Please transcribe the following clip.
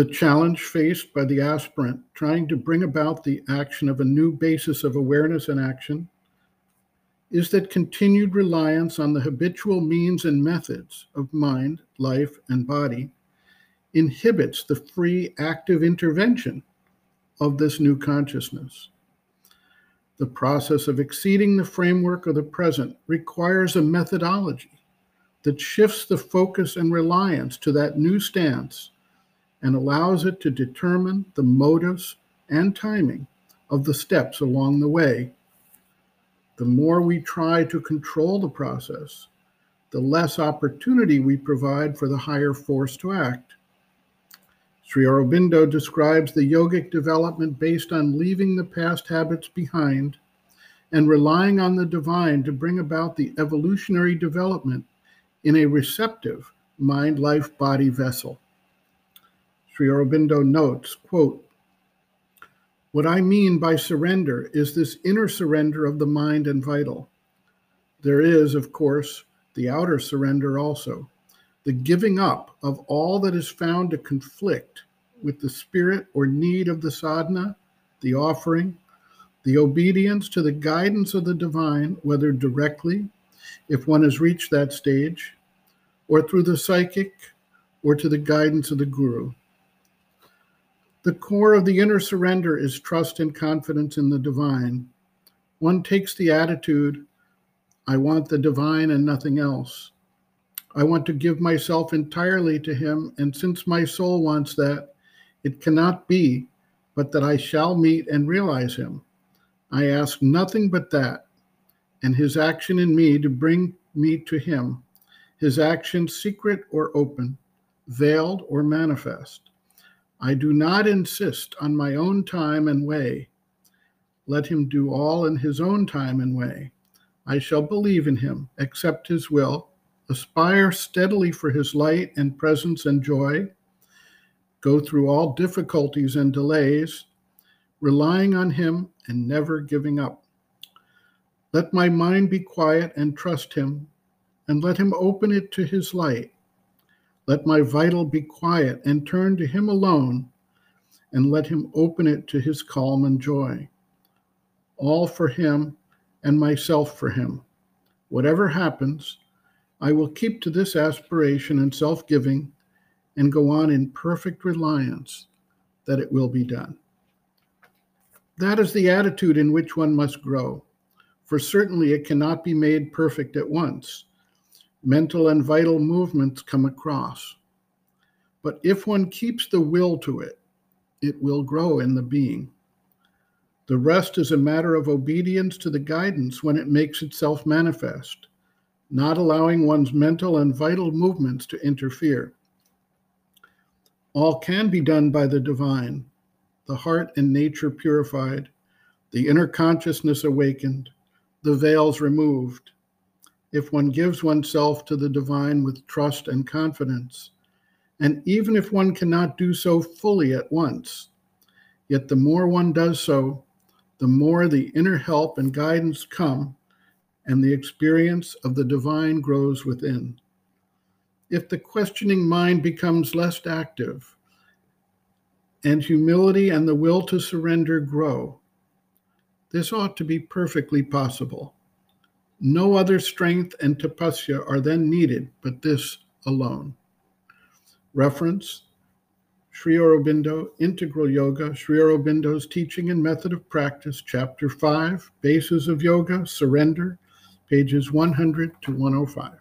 The challenge faced by the aspirant trying to bring about the action of a new basis of awareness and action is that continued reliance on the habitual means and methods of mind, life, and body inhibits the free active intervention of this new consciousness. The process of exceeding the framework of the present requires a methodology that shifts the focus and reliance to that new stance and allows it to determine the motives and timing of the steps along the way. The more we try to control the process, the less opportunity we provide for the higher force to act. Sri Aurobindo describes the yogic development based on leaving the past habits behind and relying on the divine to bring about the evolutionary development in a receptive mind life body vessel. Sri Aurobindo notes, quote, What I mean by surrender is this inner surrender of the mind and vital. There is, of course, the outer surrender also the giving up of all that is found to conflict with the spirit or need of the sadhana, the offering, the obedience to the guidance of the divine, whether directly, if one has reached that stage, or through the psychic, or to the guidance of the guru. The core of the inner surrender is trust and confidence in the divine. One takes the attitude, I want the divine and nothing else. I want to give myself entirely to Him, and since my soul wants that, it cannot be but that I shall meet and realize Him. I ask nothing but that, and His action in me to bring me to Him, His action secret or open, veiled or manifest. I do not insist on my own time and way. Let Him do all in His own time and way. I shall believe in Him, accept His will aspire steadily for his light and presence and joy, go through all difficulties and delays, relying on him and never giving up. Let my mind be quiet and trust him, and let him open it to his light. Let my vital be quiet and turn to him alone, and let him open it to his calm and joy. All for him and myself for him. Whatever happens, I will keep to this aspiration and self giving and go on in perfect reliance that it will be done. That is the attitude in which one must grow, for certainly it cannot be made perfect at once. Mental and vital movements come across. But if one keeps the will to it, it will grow in the being. The rest is a matter of obedience to the guidance when it makes itself manifest not allowing one's mental and vital movements to interfere. All can be done by the divine, the heart and nature purified, the inner consciousness awakened, the veils removed. If one gives oneself to the divine with trust and confidence, and even if one cannot do so fully at once, yet the more one does so, the more the inner help and guidance come and the experience of the divine grows within. If the questioning mind becomes less active and humility and the will to surrender grow, this ought to be perfectly possible. No other strength and tapasya are then needed but this alone. Reference Sri Aurobindo, Integral Yoga, Sri Aurobindo's Teaching and Method of Practice, Chapter 5, Bases of Yoga, Surrender, pages 100 to 105.